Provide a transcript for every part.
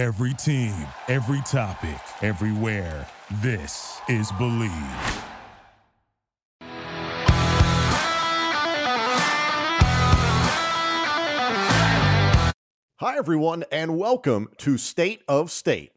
Every team, every topic, everywhere. This is Bleav. Hi, everyone, and welcome to State of State.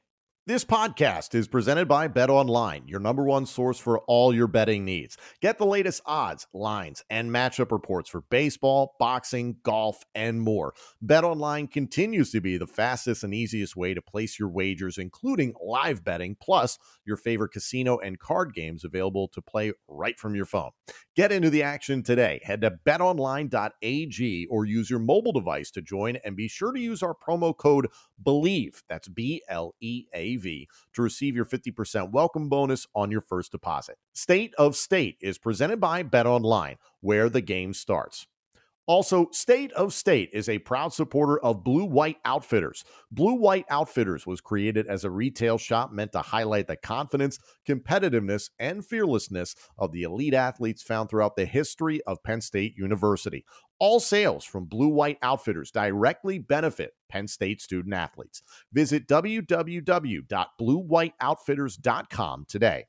This podcast is presented by Bet Online, your number one source for all your betting needs. Get the latest odds, lines, and matchup reports for baseball, boxing, golf, and more. Bet Online continues to be the fastest and easiest way to place your wagers, including live betting, plus your favorite casino and card games available to play right from your phone. Get into the action today. Head to betonline.ag or use your mobile device to join, and be sure to use our promo code BLEAV. That's B L E A V, to receive your 50% welcome bonus on your first deposit. State of State is presented by Bet Online, where the game starts. Also, State of State is a proud supporter of Blue White Outfitters. Blue White Outfitters was created as a retail shop meant to highlight the confidence, competitiveness, and fearlessness of the elite athletes found throughout the history of Penn State University. All sales from Blue White Outfitters directly benefit Penn State student athletes. Visit www.bluewhiteoutfitters.com today.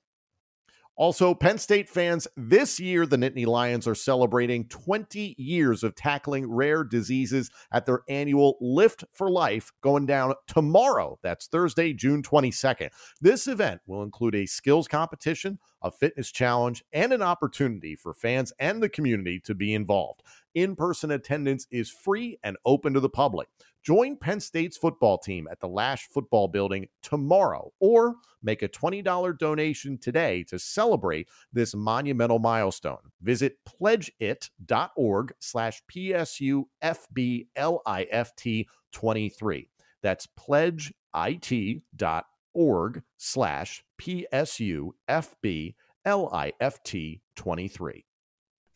Also, Penn State fans, this year the Nittany Lions are celebrating 20 years of tackling rare diseases at their annual Lift for Life going down tomorrow. That's Thursday, June 22nd. This event will include a skills competition, a fitness challenge, and an opportunity for fans and the community to be involved. In person attendance is free and open to the public. Join Penn State's football team at the Lasch Football Building tomorrow or make a $20 donation today to celebrate this monumental milestone. Visit pledgeit.org slash PSUFBLIFT23. That's pledgeit.org slash PSUFBLIFT23.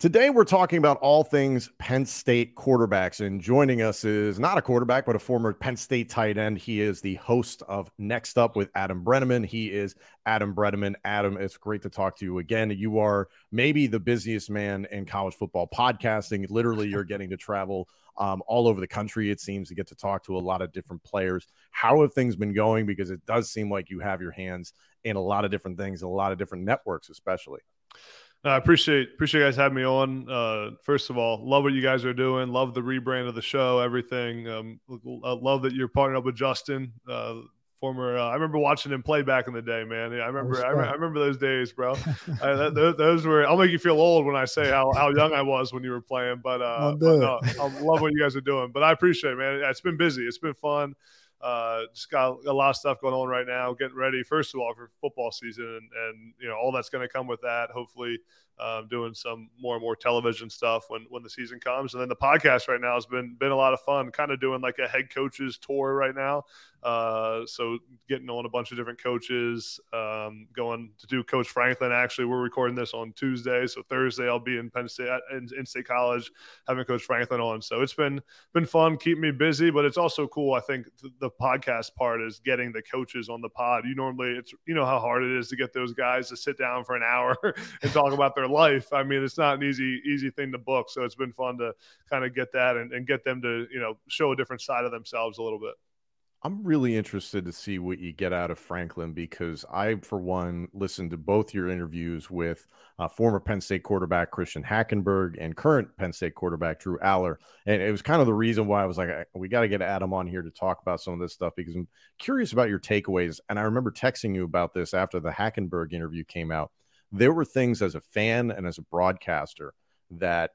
Today, we're talking about all things Penn State quarterbacks, and joining us is not a quarterback, but a former Penn State tight end. He is the host of Next Up with Adam Breneman. He is Adam Breneman. Adam, it's great to talk to you again. You are maybe the busiest man in college football podcasting. Literally, you're getting to travel um, all over the country, it seems, to get to talk to a lot of different players. How have things been going? Because it does seem like you have your hands in a lot of different things, a lot of different networks, especially. I appreciate appreciate you guys having me on. Uh, first of all, love what you guys are doing. Love the rebrand of the show. Everything. Um, love that you're partnering up with Justin, uh, former. Uh, I remember watching him play back in the day, man. I remember. I, I, remember those days, bro. I, that, those, those, were. I'll make you feel old when I say how, how young I was when you were playing. But, uh, but no, I love what you guys are doing. But I appreciate it, man. It's been busy. It's been fun. Uh, just got a lot of stuff going on right now, getting ready, first of all, for football season and, and you know, all that's going to come with that. Hopefully, um, doing some more and more television stuff when, when the season comes. And then the podcast right now has been, been a lot of fun, kind of doing like a head coaches tour right now. Uh, so getting on a bunch of different coaches, um, going to do Coach Franklin. Actually, we're recording this on Tuesday, so Thursday I'll be in Penn State in, in State College having Coach Franklin on. So it's been been fun, keep me busy, but it's also cool. I think th- the podcast part is getting the coaches on the pod. You normally it's you know how hard it is to get those guys to sit down for an hour and talk about their life. I mean, it's not an easy easy thing to book. So it's been fun to kind of get that and, and get them to you know show a different side of themselves a little bit. I'm really interested to see what you get out of Franklin because I, for one, listened to both your interviews with uh, former Penn State quarterback Christian Hackenberg and current Penn State quarterback Drew Allar. And it was kind of the reason why I was like, we got to get Adam on here to talk about some of this stuff because I'm curious about your takeaways. And I remember texting you about this after the Hackenberg interview came out. There were things as a fan and as a broadcaster that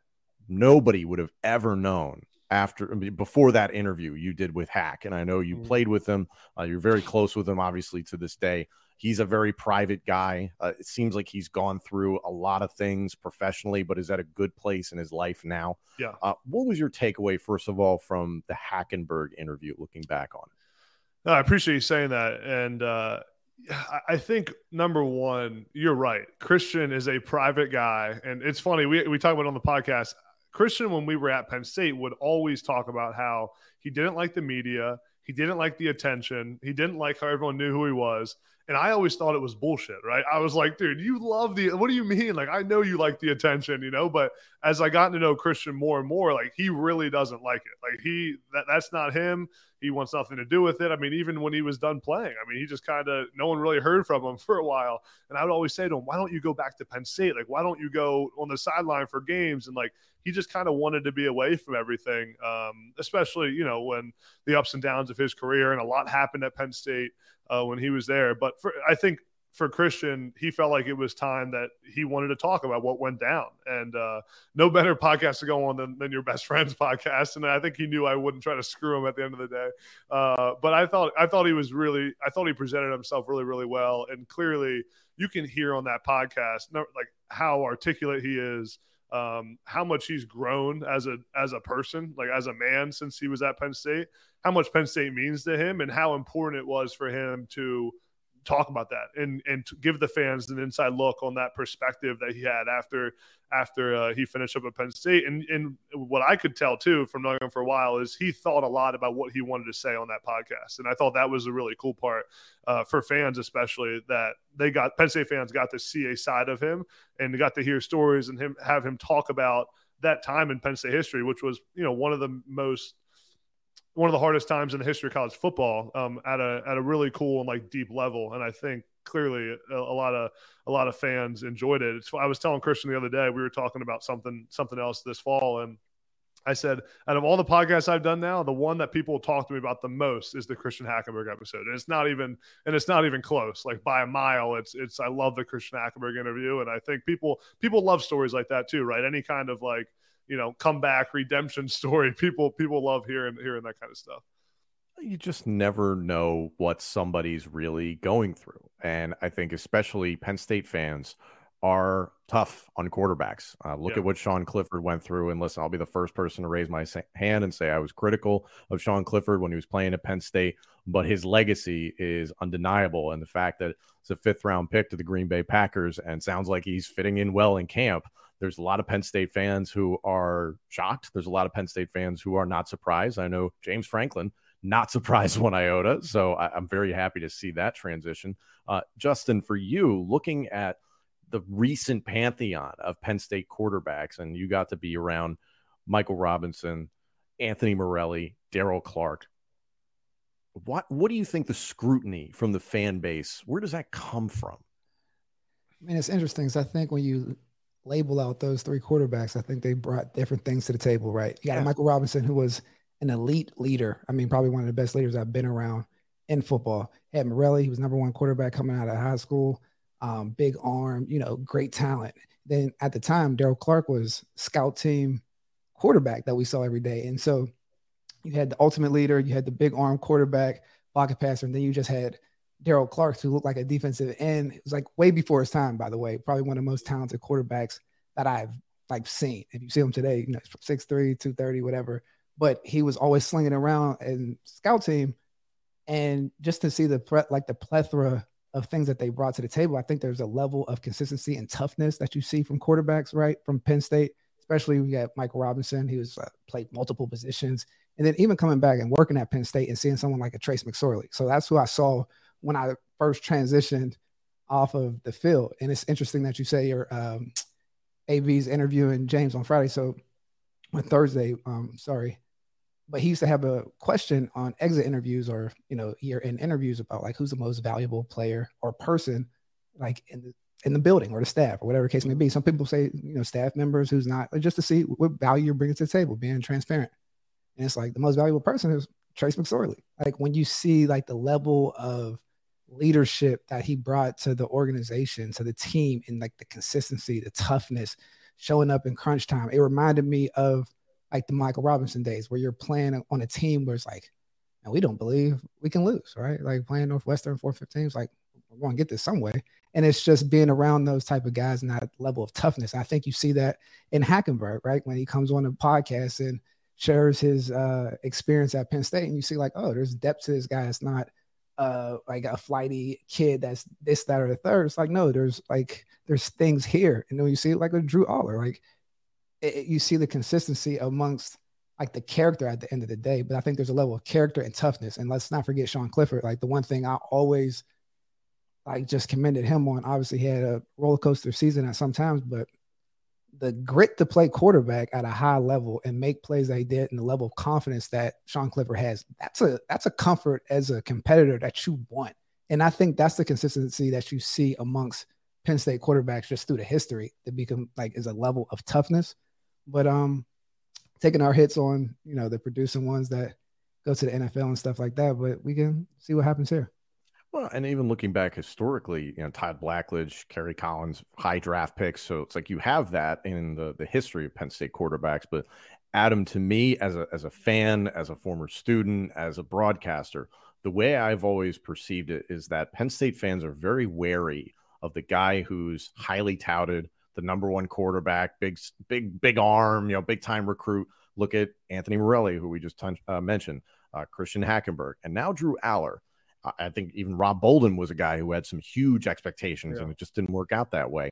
nobody would have ever known after before that interview you did with Hack, and I know you mm-hmm. played with him. Uh, you're very close with him, obviously, to this day. He's a very private guy. Uh, it seems like he's gone through a lot of things professionally, but is at a good place in his life now. Yeah. Uh, what was your takeaway, first of all, from the Hackenberg interview? Looking back on it, no, I appreciate you saying that, and uh, I think number one, you're right. Christian is a private guy, and it's funny. We we talk about on the podcast. Christian, when we were at Penn State, would always talk about how he didn't like the media, he didn't like the attention, he didn't like how everyone knew who he was, And I always thought it was bullshit, right? I was like, dude, you love the, what do you mean? Like, I know you like the attention, you know, but as I got to know Christian more and more, like, he really doesn't like it. Like, he, that, that's not him. He wants nothing to do with it. I mean, even when he was done playing, I mean, he just kind of, no one really heard from him for a while. And I would always say to him, why don't you go back to Penn State? Like, why don't you go on the sideline for games? And like, he just kind of wanted to be away from everything, um, especially, you know, when the ups and downs of his career and a lot happened at Penn State uh, when he was there. But for, I think for Christian, he felt like it was time that he wanted to talk about what went down. And uh, no better podcast to go on than, than, your best friend's podcast. And I think he knew I wouldn't try to screw him at the end of the day. Uh, but I thought I thought he was really I thought he presented himself really really well. And clearly, you can hear on that podcast like how articulate he is. Um, how much he's grown as a as a person, like as a man since he was at Penn State, how much Penn State means to him, and how important it was for him to talk about that and and give the fans an inside look on that perspective that he had after after uh, he finished up at Penn State. And and what I could tell too from knowing him for a while is he thought a lot about what he wanted to say on that podcast, and I thought that was a really cool part uh, for fans, especially that they got Penn State fans got to see a side of him and got to hear stories and him have him talk about that time in Penn State history, which was you know one of the most one of the hardest times in the history of college football um, at a at a really cool and like deep level. And I think clearly a, a, lot of a lot of fans enjoyed it. It's, I was telling Christian the other day we were talking about something something else this fall, and I said out of all the podcasts I've done now, the one that people talk to me about the most is the Christian Hackenberg episode, and it's not even and it's not even close, like by a mile. It's it's I love the Christian Hackenberg interview, and I think people people love stories like that too, right? Any kind of like you know comeback redemption story. People people love hearing hearing that kind of stuff. You just never know what somebody's really going through, and I think especially Penn State fans are tough on quarterbacks. Uh, look yeah. at what Sean Clifford went through. And listen, I'll be the first person to raise my hand and say I was critical of Sean Clifford when he was playing at Penn State, but his legacy is undeniable. And the fact that it's a fifth round pick to the Green Bay Packers and sounds like he's fitting in well in camp there's a lot of Penn State fans who are shocked. There's a lot of Penn State fans who are not surprised. I know James Franklin, not surprised one iota. So I, am very happy to see that transition. Uh, Justin, for you, looking at the recent pantheon of Penn State quarterbacks, and you got to be around Michael Robinson, Anthony Morelli, Daryl Clark. What what do you think the scrutiny from the fan base? Where does that come from? I mean, it's interesting. Because I think when you label out those three quarterbacks, I think they brought different things to the table, right? You got yeah. Michael Robinson, who was an elite leader. I mean, probably one of the best leaders I've been around in football. Ed Morelli, he was number one quarterback coming out of high school, um, big arm, you know, great talent. Then at the time, Daryl Clark was scout team quarterback that we saw every day. And so you had the ultimate leader, you had the big arm quarterback, pocket passer, and then you just had Daryl Clark, who looked like a defensive end. It was like way before his time, by the way. Probably one of the most talented quarterbacks that I've like seen. If you see him today, you know, 6'3, 230, whatever. But he was always slinging around and scout team. And just to see the like the plethora of things that they brought to the table, I think there's a level of consistency and toughness that you see from quarterbacks, right? From Penn State, especially we got Michael Robinson, He was uh, played multiple positions. And then even coming back and working at Penn State and seeing someone like a Trace McSorley. So that's who I saw when I first transitioned off of the field. And it's interesting that you say your um, AV's interviewing James on Friday. So on Thursday, um, sorry, but he used to have a question on exit interviews or you know year in interviews about like who's the most valuable player or person like in the in the building or the staff or whatever case may be. Some people say you know staff members who's not just to see what value you're bringing to the table, being transparent. And it's like the most valuable person is Trace McSorley. Like when you see like the level of leadership that he brought to the organization, to the team, and like the consistency, the toughness, showing up in crunch time. It reminded me of like the Michael Robinson days where you're playing on a team where it's like, and we don't believe we can lose, right? Like playing Northwestern 415 is like, we're going to get this some way. And it's just being around those type of guys and that level of toughness. I think you see that in Hackenberg, right? When he comes on the podcast and shares his uh, experience at Penn State, and you see like, oh, there's depth to this guy. It's not – uh like a flighty kid that's this, that, or the third. It's like, no, there's like there's things here. And then you see it like a Drew Allar, like it, you see the consistency amongst like the character at the end of the day. But I think there's a level of character and toughness. And let's not forget Sean Clifford. Like the one thing I always like just commended him on. Obviously, he had a roller coaster season at some times, but the grit to play quarterback at a high level and make plays that he did and the level of confidence that Sean Clifford has, that's a that's a comfort as a competitor that you want. And I think that's the consistency that you see amongst Penn State quarterbacks just through the history that become like is a level of toughness. But um taking our hits on, you know, the producing ones that go to the NFL and stuff like that. But we can see what happens here. Well, and even looking back historically, you know, Todd Blackledge, Kerry Collins, high draft picks. So it's like you have that in the the history of Penn State quarterbacks. But Adam, to me, as a as a fan, as a former student, as a broadcaster, the way I've always perceived it is that Penn State fans are very wary of the guy who's highly touted, the number one quarterback, big, big, big arm, you know, big time recruit. Look at Anthony Morelli, who we just t- uh, mentioned, uh, Christian Hackenberg, and now Drew Allar. I think even Rob Bolden was a guy who had some huge expectations yeah. and it just didn't work out that way.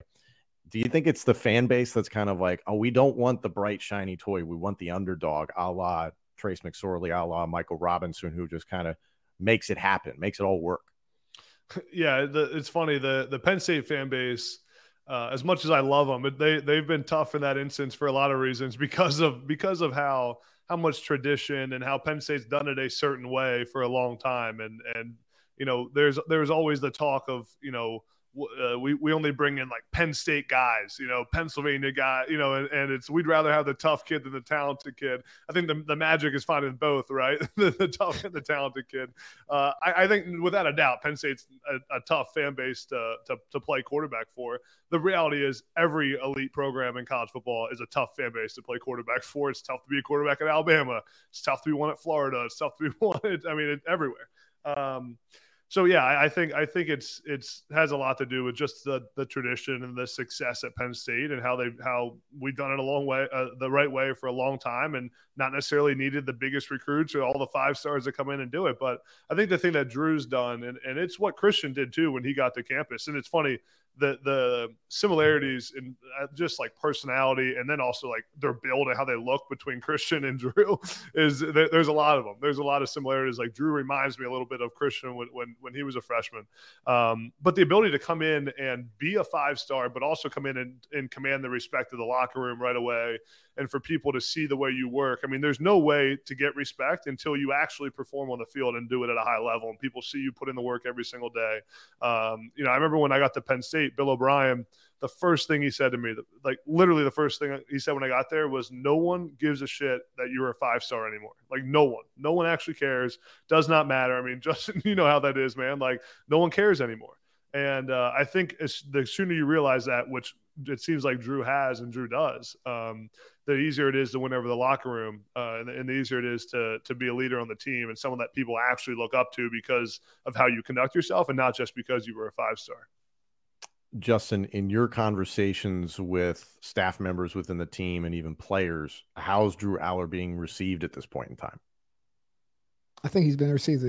Do you think it's the fan base that's kind of like, oh, we don't want the bright, shiny toy. We want the underdog, a la Trace McSorley, a la Michael Robinson, who just kind of makes it happen, makes it all work? Yeah, the, it's funny. The the Penn State fan base, uh, as much as I love them, but they they've been tough in that instance for a lot of reasons because of because of how how much tradition and how Penn State's done it a certain way for a long time, and and you know there's there's always the talk of you know uh, we we only bring in like Penn State guys, you know, Pennsylvania guy, you know, and, and it's we'd rather have the tough kid than the talented kid. I think the, the magic is finding both, right? the, the, tough and the talented kid. Uh, I, I, think without a doubt, Penn State's a, a, tough fan base to, to to play quarterback for. The reality is, every elite program in college football is a tough fan base to play quarterback for. It's tough to be a quarterback at Alabama. It's tough to be one at Florida. It's tough to be one. At, I mean, it, everywhere. Um, so yeah, I, think I think it's it's has a lot to do with just the the tradition and the success at Penn State and how they how we've done it a long way uh, the right way for a long time and not necessarily needed the biggest recruits or all the five stars that come in and do it. But I think the thing that Drew's done and and it's what Christian did too when he got to campus. And it's funny the the similarities in uh, just like personality and then also like their build and how they look between Christian and Drew is there's a lot of them. There's a lot of similarities. Like Drew reminds me a little bit of Christian when when, when he was a freshman. Um, but the ability to come in and be a five star, but also come in and, and command the respect of the locker room right away and for people to see the way you work. I mean, there's no way to get respect until you actually perform on the field and do it at a high level, and people see you put in the work every single day. Um, you know, I remember when I got to Penn State, Bill O'Brien. The first thing he said to me, like literally the first thing he said when I got there was, "No one gives a shit that you're a five star anymore. Like no one, no one actually cares. Does not matter. I mean, Justin, you know how that is, man. Like no one cares anymore." And uh, I think the sooner you realize that, which it seems like Drew has and Drew does, um, the easier it is to win over the locker room, uh, and, and, the easier it is to to be a leader on the team and someone that people actually look up to because of how you conduct yourself, and not just because you were a five star. Justin, in your conversations with staff members within the team and even players, how's Drew Allar being received at this point in time? I think he's been received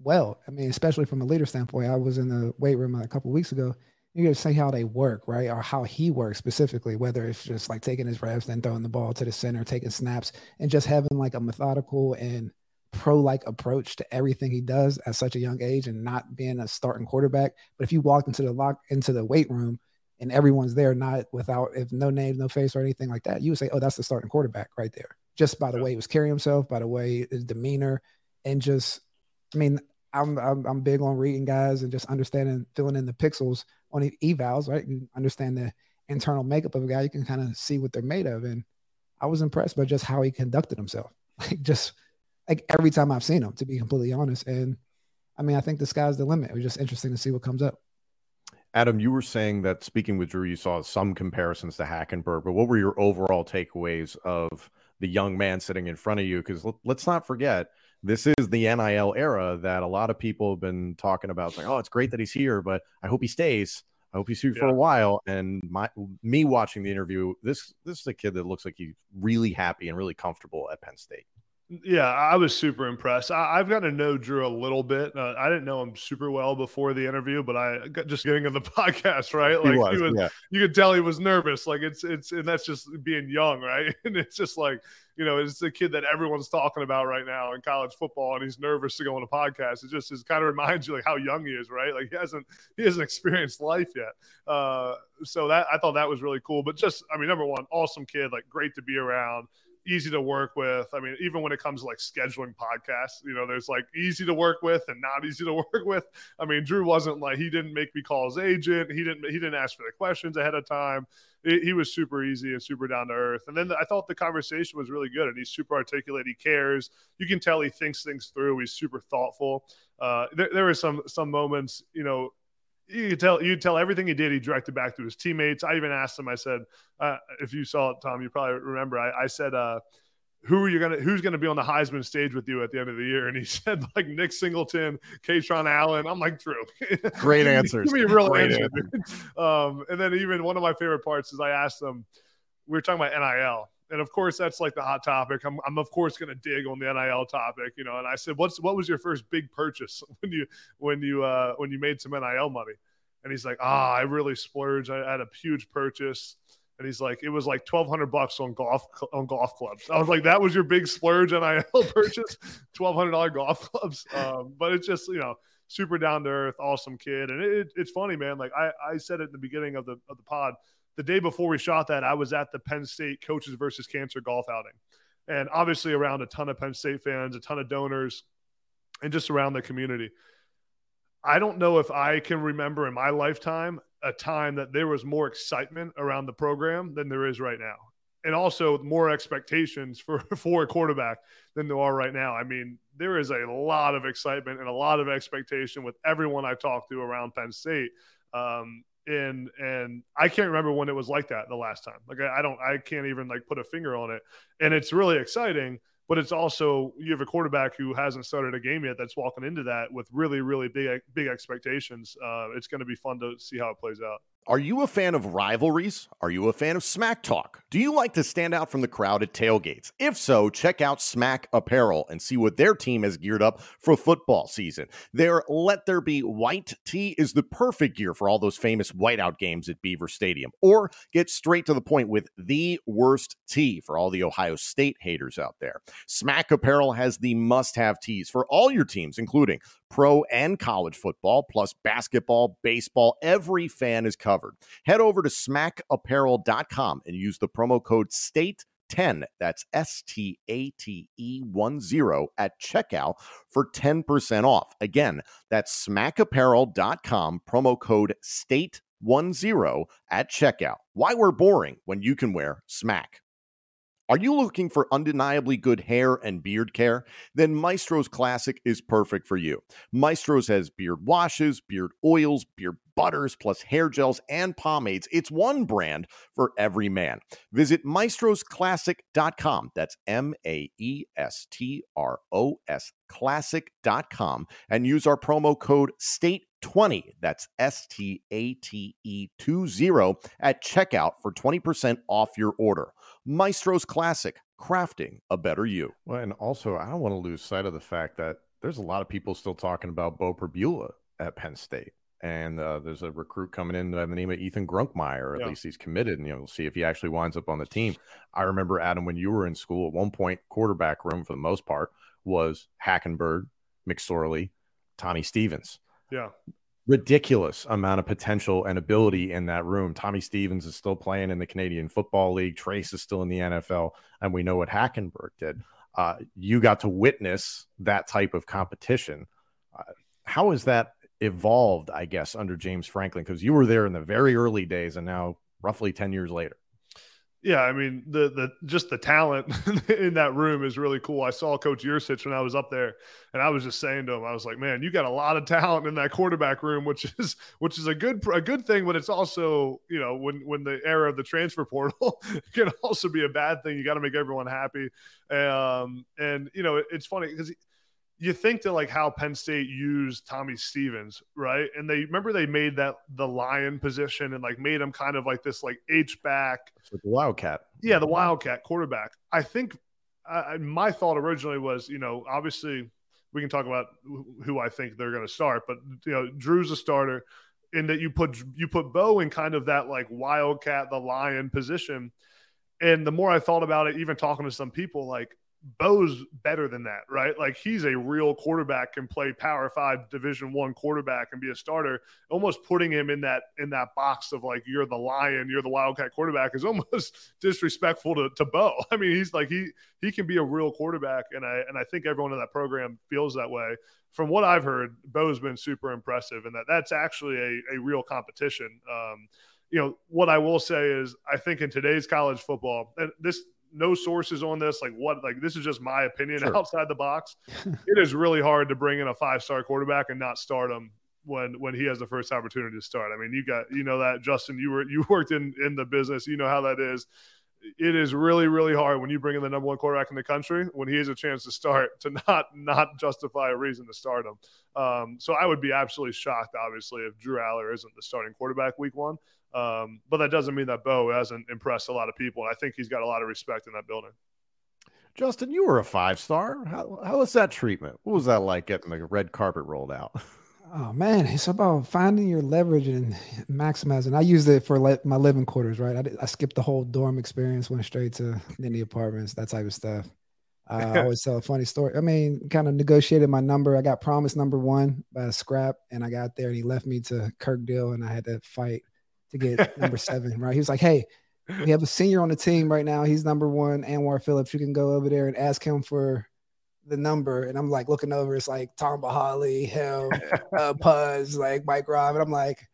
well. I mean, especially from a leader standpoint. I was in the weight room a couple weeks ago you get to see how they work, right? Or how he works specifically, whether it's just like taking his reps, then throwing the ball to the center, taking snaps, and just having like a methodical and pro like approach to everything he does at such a young age and not being a starting quarterback. But if you walked into the lock into the weight room and everyone's there, not without if no name, no face or anything like that, you would say, Oh, that's the starting quarterback right there. Just by the way he was carrying himself, by the way his demeanor, and just I mean, I'm, I'm, I'm big on reading guys and just understanding, filling in the pixels on the evals, right? You understand the internal makeup of a guy, you can kind of see what they're made of. And I was impressed by just how he conducted himself. Like just like every time I've seen him, to be completely honest. And I mean, I think the sky's the limit. It was just interesting to see what comes up. Adam, you were saying that speaking with Drew, you saw some comparisons to Hackenberg, but what were your overall takeaways of the young man sitting in front of you? Because let's not forget, this is the NIL era that a lot of people have been talking about. It's like, oh, it's great that he's here, but I hope he stays. I hope he's here yeah. for a while. And my me watching the interview, this this is a kid that looks like he's really happy and really comfortable at Penn State. Yeah, I was super impressed. I, have gotten to know Drew a little bit. Uh, I didn't know him super well before the interview, but I got just getting on the podcast, right? Like he was, he was yeah. you could tell he was nervous. Like it's it's and that's just being young, right? And it's just like you know, it's a kid that everyone's talking about right now in college football, and he's nervous to go on a podcast. It just is kind of reminds you like how young he is, right? Like he hasn't he hasn't experienced life yet. Uh, so that I thought that was really cool. But just I mean, number one, awesome kid, like great to be around easy to work with. I mean, even when it comes to like scheduling podcasts, you know, there's like easy to work with and not easy to work with. I mean, Drew wasn't like he didn't make me call his agent. He didn't he didn't ask for the questions ahead of time. It, he was super easy and super down to earth. And then I thought the conversation was really good. And he's super articulate. He cares. You can tell he thinks things through. He's super thoughtful. Uh, there, there were some some moments, you know, you could tell you tell everything he did he directed back to his teammates i even asked him i said uh, if you saw it tom you probably remember i, I said uh, who are you gonna who's gonna be on the Heisman stage with you at the end of the year? And he said like Nick Singleton, Kaytron Allen. I'm like Drew. Great answers. Give me a real Great answer. answer. Um, and then even one of my favorite parts is I asked him, we were talking about NIL, and of course that's like the hot topic. I'm, I'm of course going to dig on the NIL topic, you know. And I said, "What's what was your first big purchase when you when you uh, when you made some NIL money?" And he's like, "Ah, I really splurged. I had a huge purchase." And he's like, "It was like twelve hundred bucks on golf on golf clubs." I was like, "That was your big splurge NIL purchase, twelve hundred dollar golf clubs." Um, but it's just you know super down to earth, awesome kid, and it, it's funny, man. Like I, I said it in the beginning of the of the pod the day before we shot that, I was at the Penn State Coaches versus Cancer golf outing. And obviously, around a ton of Penn State fans, a ton of donors, and just around the community. I don't know if I can remember in my lifetime a time that there was more excitement around the program than there is right now. And also more expectations for, for a quarterback than there are right now. I mean, there is a lot of excitement and a lot of expectation with everyone I talked to around Penn State. Um, and and I can't remember when it was like that the last time. Like I, I, don't, I can't even like put a finger on it. And it's really exciting, but it's also you have a quarterback who hasn't started a game yet that's walking into that with really, really big, big expectations. Uh, it's going to be fun to see how it plays out. Are you a fan of rivalries? Are you a fan of smack talk? Do you like to stand out from the crowd at tailgates? If so, check out Smack Apparel and see what their team has geared up for football season. Their Let There Be White tee is the perfect gear for all those famous whiteout games at Beaver Stadium. Or get straight to the point with the worst tee for all the Ohio State haters out there. Smack Apparel has the must have tees for all your teams, including pro and college football, plus basketball, baseball. Every fan is covered. Head over to smackapparel.com and use the promo code STATE 10 that's s-t-a-t-e 10 at checkout for 10% off. Again that's smackapparel.com promo code state 10 at checkout. Why we're boring when you can wear smack are you looking for undeniably good hair and beard care? Then Maestro's Classic is perfect for you. Maestro's has beard washes, beard oils, beard butters, plus hair gels and pomades. It's one brand for every man. Visit maestrosclassic.com. That's M A E S T R O S classic.com and use our promo code STATE20. That's S T A T E 20 at checkout for 20% off your order. Maestro's Classic, crafting a better you. Well, and also, I don't want to lose sight of the fact that there's a lot of people still talking about Beau Pribula at Penn State. And uh, there's a recruit coming in by the name of Ethan Grunkemeyer. At yeah. least he's committed, and you know, we'll see if he actually winds up on the team. I remember Adam when you were in school. At one point, quarterback room for the most part was Hackenberg, McSorley, Tommy Stevens. Yeah, ridiculous amount of potential and ability in that room. Tommy Stevens is still playing in the Canadian Football League. Trace is still in the NFL, and we know what Hackenberg did. Uh, you got to witness that type of competition. Uh, how has that evolved, I guess, under James Franklin? Because you were there in the very early days, and now roughly 10 years later. Yeah, I mean the the just the talent in that room is really cool. I saw Coach Yurcich when I was up there, and I was just saying to him, I was like, "Man, you got a lot of talent in that quarterback room, which is which is a good a good thing, but it's also you know when when the era of the transfer portal can also be a bad thing. You got to make everyone happy, um, and you know it, it's funny because you think that like how Penn State used Tommy Stevens, right? And they remember they made that the lion position and like made him kind of like this like H back, like the wildcat. Yeah, the wildcat quarterback. I think I, my thought originally was, you know, obviously we can talk about who I think they're going to start, but you know, Drew's a starter in that you put you put Bo in kind of that like wildcat, the lion position. And the more I thought about it, even talking to some people, like Bo's better than that, right? Like he's a real quarterback, can play Power Five Division One quarterback and be a starter. Almost putting him in that in that box of like you're the lion, you're the wildcat quarterback is almost disrespectful to, to Bo. I mean, he's like he he can be a real quarterback, and I and I think everyone in that program feels that way. From what I've heard, Bo's been super impressive, and that that's actually a, a real competition. Um, you know what I will say is I think in today's college football, and this no sources on this. Like what? Like this is just my opinion sure. outside the box. it is really hard to bring in a five star quarterback and not start him when when he has the first opportunity to start. I mean, you got you know that Justin, you were you worked in in the business, you know how that is. It is really really hard when you bring in the number one quarterback in the country when he has a chance to start to not not justify a reason to start him. Um, so I would be absolutely shocked, obviously, if Drew Allar isn't the starting quarterback week one. Um, but that doesn't mean that Bo hasn't impressed a lot of people. And I think he's got a lot of respect in that building. Justin, you were a five star. How, how was that treatment? What was that like getting the red carpet rolled out? Oh man, it's about finding your leverage and maximizing. I used it for le- my living quarters, right? I, did, I skipped the whole dorm experience, went straight to in the apartments, that type of stuff. Uh, I always tell a funny story. I mean, kind of negotiated my number. I got promised number one by a scrap, and I got there, and he left me to Kirkdale, and I had to fight to get number seven, right? He was like, hey, we have a senior on the team right now. He's number one, Anwar Phillips. You can go over there and ask him for the number. And I'm like looking over, it's like Tamba Hali, him, uh, Puzz, like Mike Robb. And I'm like,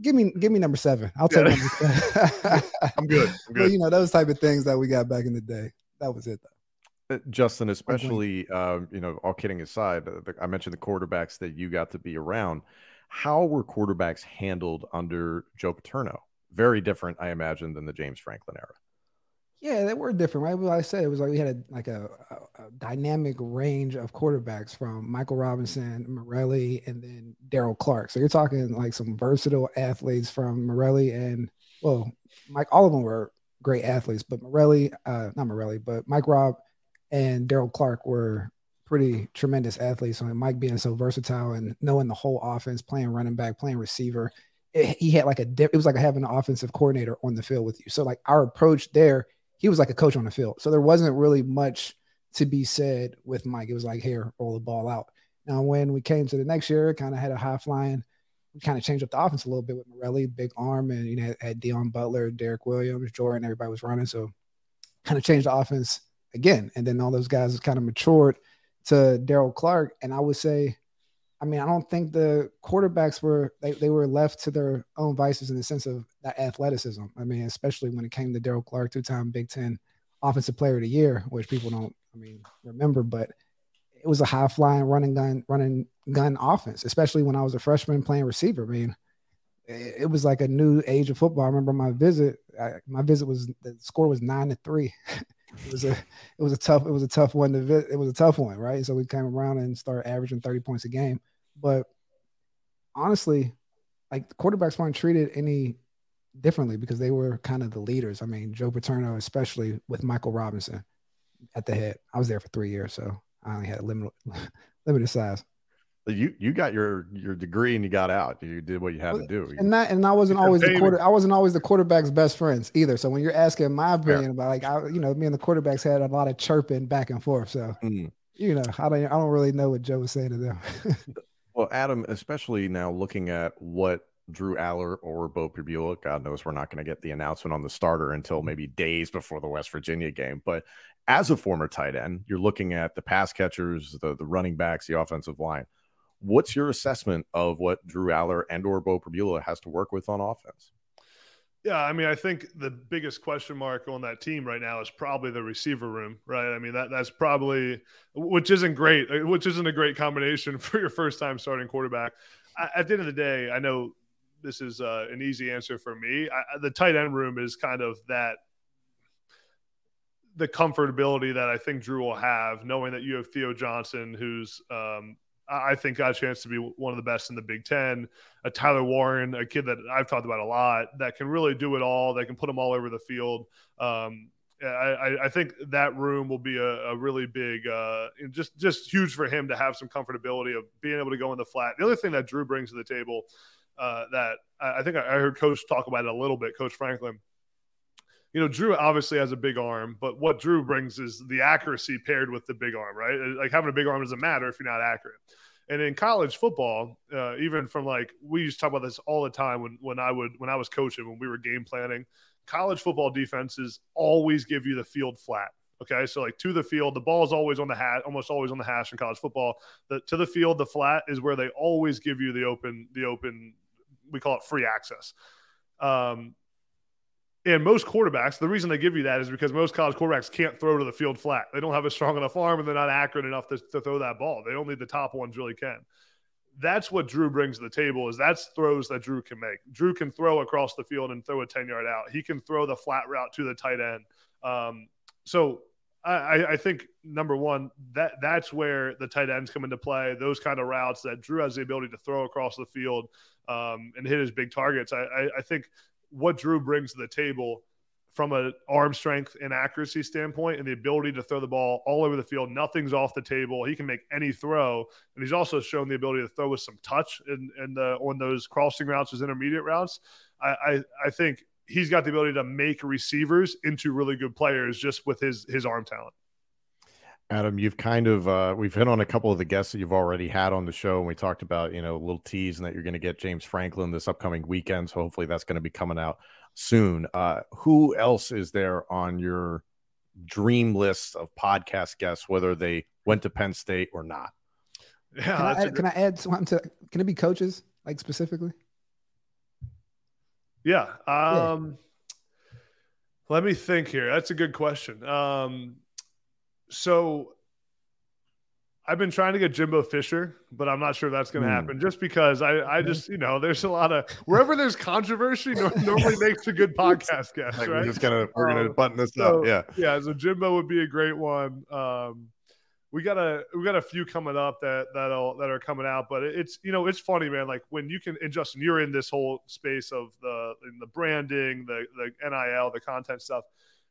give me give me number seven. I'll take yeah. number seven. I'm good. I'm good. But, you know, those type of things that we got back in the day. That was it though. Uh, Justin, especially, uh, you know, all kidding aside, uh, I mentioned the quarterbacks that you got to be around. How were quarterbacks handled under Joe Paterno? Very different, I imagine, than the James Franklin era. Yeah, they were different, right? Like I said, it was like we had a like a, a, a dynamic range of quarterbacks from Michael Robinson, Morelli, and then Daryl Clark. So you're talking like some versatile athletes from Morelli and well, Mike. All of them were great athletes, but Morelli, uh, not Morelli, but Mike Robb and Daryl Clark were pretty tremendous athletes. So Mike being so versatile and knowing the whole offense, playing running back, playing receiver, it, he had like a it was like having an offensive coordinator on the field with you. So like our approach there, he was like a coach on the field. So there wasn't really much to be said with Mike. It was like here, roll the ball out. Now when we came to the next year, kind of had a high flying. We kind of changed up the offense a little bit with Morelli, big arm, and you know had, Deon Butler, Derek Williams, Jordan. Everybody was running, so kind of changed the offense again. And then all those guys kind of matured to Daryl Clark. And I would say, I mean, I don't think the quarterbacks were they, they were left to their own vices in the sense of that athleticism. I mean, especially when it came to Daryl Clark, two-time Big Ten Offensive Player of the Year, which people don't, I mean, remember, but it was a high flying running gun, running gun offense, especially when I was a freshman playing receiver. I mean, it, was like a new age of football. I remember my visit. I, my visit was the score was nine to three. it was a it was a tough it was a tough one to it was a tough one, right? So we came around and started averaging 30 points a game. But honestly, like quarterbacks weren't treated any differently because they were kind of the leaders. I mean, Joe Paterno, especially with Michael Robinson at the head. I was there for three years, so I only had a limited limited size you you got your your degree and you got out. You did what you had to do. And that and I wasn't always the quarter. I wasn't always the quarterback's best friends either. So when you're asking my opinion yeah. about like I, you know, me and the quarterbacks had a lot of chirping back and forth. So mm. you know, I don't I don't really know what Joe was saying to them. well, Adam, especially now looking at what Drew Allar or Bo Pribula. God knows we're not going to get the announcement on the starter until maybe days before the West Virginia game. But as a former tight end, you're looking at the pass catchers, the the running backs, the offensive line What's your assessment of what Drew Allar and or Bo Pribula has to work with on offense? Yeah, I mean, I think the biggest question mark on that team right now is probably the receiver room, right? I mean, that that's probably which isn't great, which isn't a great combination for your first time starting quarterback. At the end of the day, I know this is uh, an easy answer for me. I, the tight end room is kind of that the comfortability that I think Drew will have, knowing that you have Theo Johnson, who's um, I think got a chance to be one of the best in the Big Ten. A Tyler Warren, a kid that I've talked about a lot, that can really do it all. They can put them all over the field. Um, I, I think that room will be a, a really big, uh, just just huge for him to have some comfortability of being able to go in the flat. The other thing that Drew brings to the table uh, that I, I think I heard Coach talk about it a little bit, Coach Franklin. You know, Drew obviously has a big arm, but what Drew brings is the accuracy paired with the big arm, right? Like having a big arm doesn't matter if you're not accurate. And in college football, uh, even from like we used to talk about this all the time when when I would when I was coaching when we were game planning college football defenses always give you the field flat. Okay, so like to the field, the ball is always on the hat, almost always on the hash in college football. The to the field, the flat is where they always give you the open, the open. We call it free access. Um, and most quarterbacks, the reason they give you that is because most college quarterbacks can't throw to the field flat. They don't have a strong enough arm, and they're not accurate enough to, to throw that ball. They only the top ones really can that's what Drew brings to the table is that's throws that Drew can make. Drew can throw across the field and throw a 10 yard out. He can throw the flat route to the tight end. Um, so I, I, think number one, that that's where the tight ends come into play. Those kind of routes that Drew has the ability to throw across the field um, and hit his big targets. I, I, I think what Drew brings to the table from an arm strength and accuracy standpoint and the ability to throw the ball all over the field. Nothing's off the table. He can make any throw. And he's also shown the ability to throw with some touch in, in the, on those crossing routes, those intermediate routes. I, I, I think he's got the ability to make receivers into really good players just with his his arm talent. Adam, you've kind of uh, we've hit on a couple of the guests that you've already had on the show, and we talked about you know a little tease and that you're going to get James Franklin this upcoming weekend. So hopefully that's going to be coming out soon. Uh, who else is there on your dream list of podcast guests, whether they went to Penn State or not? Yeah, can, I add, can I add something to? Can it be coaches like specifically? Yeah. Um, yeah. Let me think here. That's a good question. Um, so I've been trying to get Jimbo Fisher, but I'm not sure that's going to mm. happen just because I, I just, you know, there's a lot of wherever there's controversy normally makes a good podcast guest, like right? We're just going to, we're going to um, button this so, up. Yeah. Yeah. So Jimbo would be a great one. Um, we got a, we got a few coming up that, that'll, that are coming out, but it's, you know, it's funny, man. Like when you can, and Justin, you're in this whole space of the, in the branding, the, the NIL, the content stuff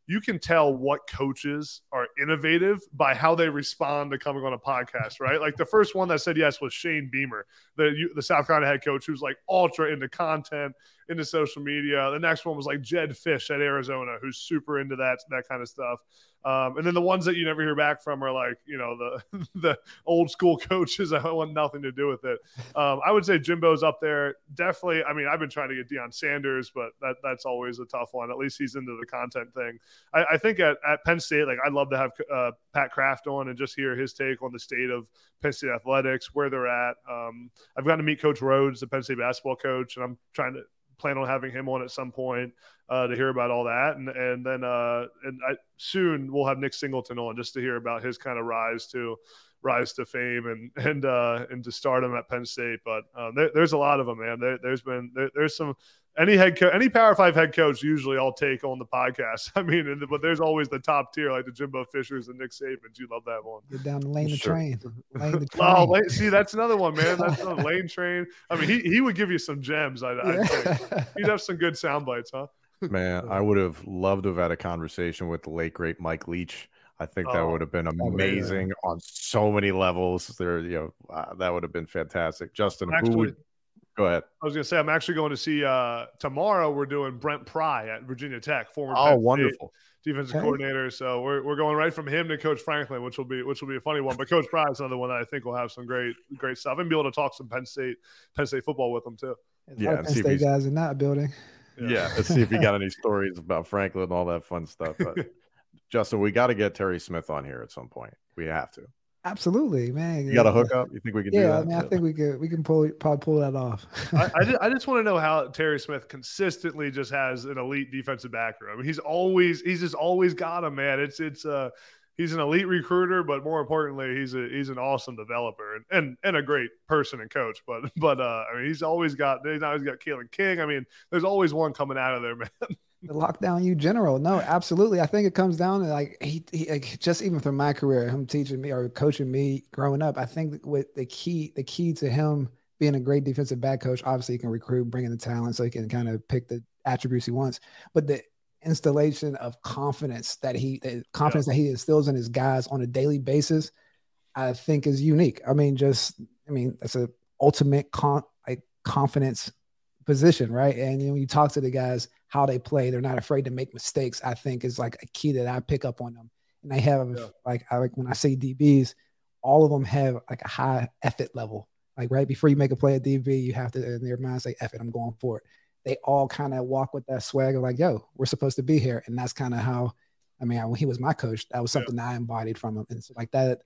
you can tell what coaches are innovative by how they respond to coming on a podcast, right? like the first one that said yes was Shane Beamer, the the South Carolina head coach, who's like ultra into content, into social media. The next one was like Jedd Fisch at Arizona, who's super into that that kind of stuff. Um, and then the ones that you never hear back from are like, you know, the the old school coaches that want nothing to do with it. Um, I would say Jimbo's up there. Definitely. I mean, I've been trying to get Deion Sanders, but that that's always a tough one. At least he's into the content thing. I, I think at, at Penn State, like I'd love to have uh, Pat Kraft on and just hear his take on the state of Penn State athletics, where they're at. Um, I've gotten to meet Coach Rhoades, the Penn State basketball coach, and I'm trying to plan on having him on at some point uh, to hear about all that, and and then uh, and I, soon we'll have Nick Singleton on just to hear about his kind of rise to rise to fame and and uh, and to stardom at Penn State. But um, there, there's a lot of them, man. There, has been there, there's some any head coach, any Power Five head coach, usually I'll take on the podcast. I mean, and, but there's always the top tier, like the Jimbo Fishers and Nick Sabans. You love that one. Get down the lane sure. the train. Lane the train. oh, lane, see, that's another one, man. That's a lane train. I mean, he, he would give you some gems. I, yeah. think he'd have some good sound bites, huh? Man, I would have loved to have had a conversation with the late great Mike Leach. I think that oh, would have been amazing on so many levels. There, you know, uh, that would have been fantastic. Justin, Actually, who would Go ahead. I was going to say I'm actually going to see uh, tomorrow. We're doing Brent Pry at Virginia Tech, former oh Penn wonderful defensive okay. coordinator. So we're, we're going right from him to Coach Franklin, which will be which will be a funny one. But Coach Pry is another one that I think will have some great great stuff and be able to talk some Penn State Penn State football with them too. Yeah, Penn State guys in that building. Yeah. yeah, let's see if you got any stories about Franklin and all that fun stuff. But Justin, we got to get Terry Smith on here at some point. We have to. Absolutely, man. You got a hookup? You think we can? Yeah, I mean, I think we could. We can pull probably pull that off. I, I, just, I just want to know how Terry Smith consistently just has an elite defensive backer. I mean, he's always he's just always got him, man. It's it's uh he's an elite recruiter, but more importantly, he's a he's an awesome developer and and, and a great person and coach. But but uh, I mean, he's always got he's always got Kalen King. I mean, there's always one coming out of there, man the lockdown you general. No, absolutely. I think it comes down to like he, he like just even from my career, him teaching me or coaching me growing up. I think with the key, the key to him being a great defensive back coach, obviously he can recruit, bring in the talent, so he can kind of pick the attributes he wants. But the installation of confidence that he confidence yeah. that he instills in his guys on a daily basis, I think is unique. I mean, just I mean, that's a ultimate con like confidence position, right? And you when you talk to the guys, how they play, they're not afraid to make mistakes. I think is like a key that I pick up on them. And they have yeah. like I like when I say DBs, all of them have like a high effort level. Like right before you make a play at DB, you have to in your mind say, "Effort, I'm going for it." They all kind of walk with that swag of like, "Yo, we're supposed to be here," and that's kind of how. I mean, when he was my coach, that was something yeah. I embodied from him, and so like that,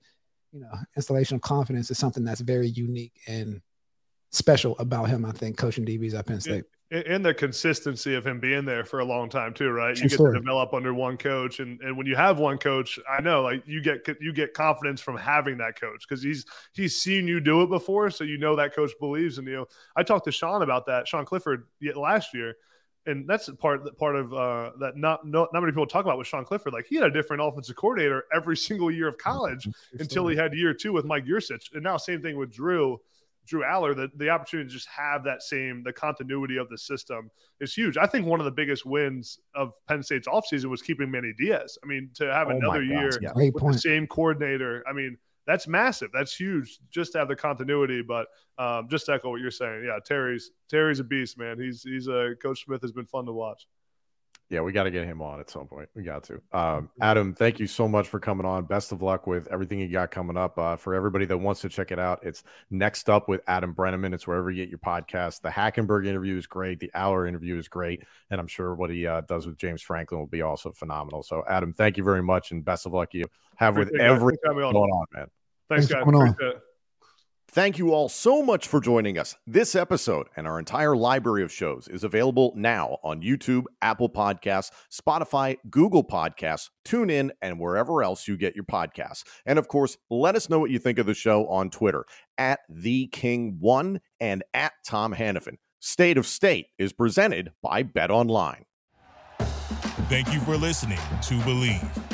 you know, installation of confidence is something that's very unique and special about him. I think coaching DBs at Penn State and the consistency of him being there for a long time too, right? You get to develop under one coach, and and when you have one coach, I know like you get you get confidence from having that coach because he's he's seen you do it before, so you know that coach believes in you. I talked to Sean about that, Sean Clifford, last year, and that's part part of uh, that not, not not many people talk about with Sean Clifford. Like he had a different offensive coordinator every single year of college until he had year two with Mike Yurcich, and now same thing with Drew Drew Allar, the, the opportunity to just have that same the continuity of the system is huge. I think one of the biggest wins of Penn State's offseason was keeping Manny Diaz. I mean, to have oh another year yeah. with point. the same coordinator, I mean, that's massive. That's huge just to have the continuity. But um, just to echo what you're saying. Yeah, Terry's Terry's a beast, man. He's he's a uh, Coach Smith has been fun to watch. Yeah, we got to get him on at some point. We got to. Um, Adam, thank you so much for coming on. Best of luck with everything you got coming up. Uh, for everybody that wants to check it out, it's next up with Adam Breneman. It's wherever you get your podcast. The Hackenberg interview is great. The Allar interview is great, and I'm sure what he uh, does with James Franklin will be also phenomenal. So, Adam, thank you very much, and best of luck you have with everything going on, man. Thanks, Thanks guys. Thank you all so much for joining us. This episode and our entire library of shows is available now on YouTube, Apple Podcasts, Spotify, Google Podcasts, TuneIn, and wherever else you get your podcasts. And of course, let us know what you think of the show on Twitter at the King One and at Tom Hannafin. State of State is presented by Bet Online. Thank you for listening to Bleav.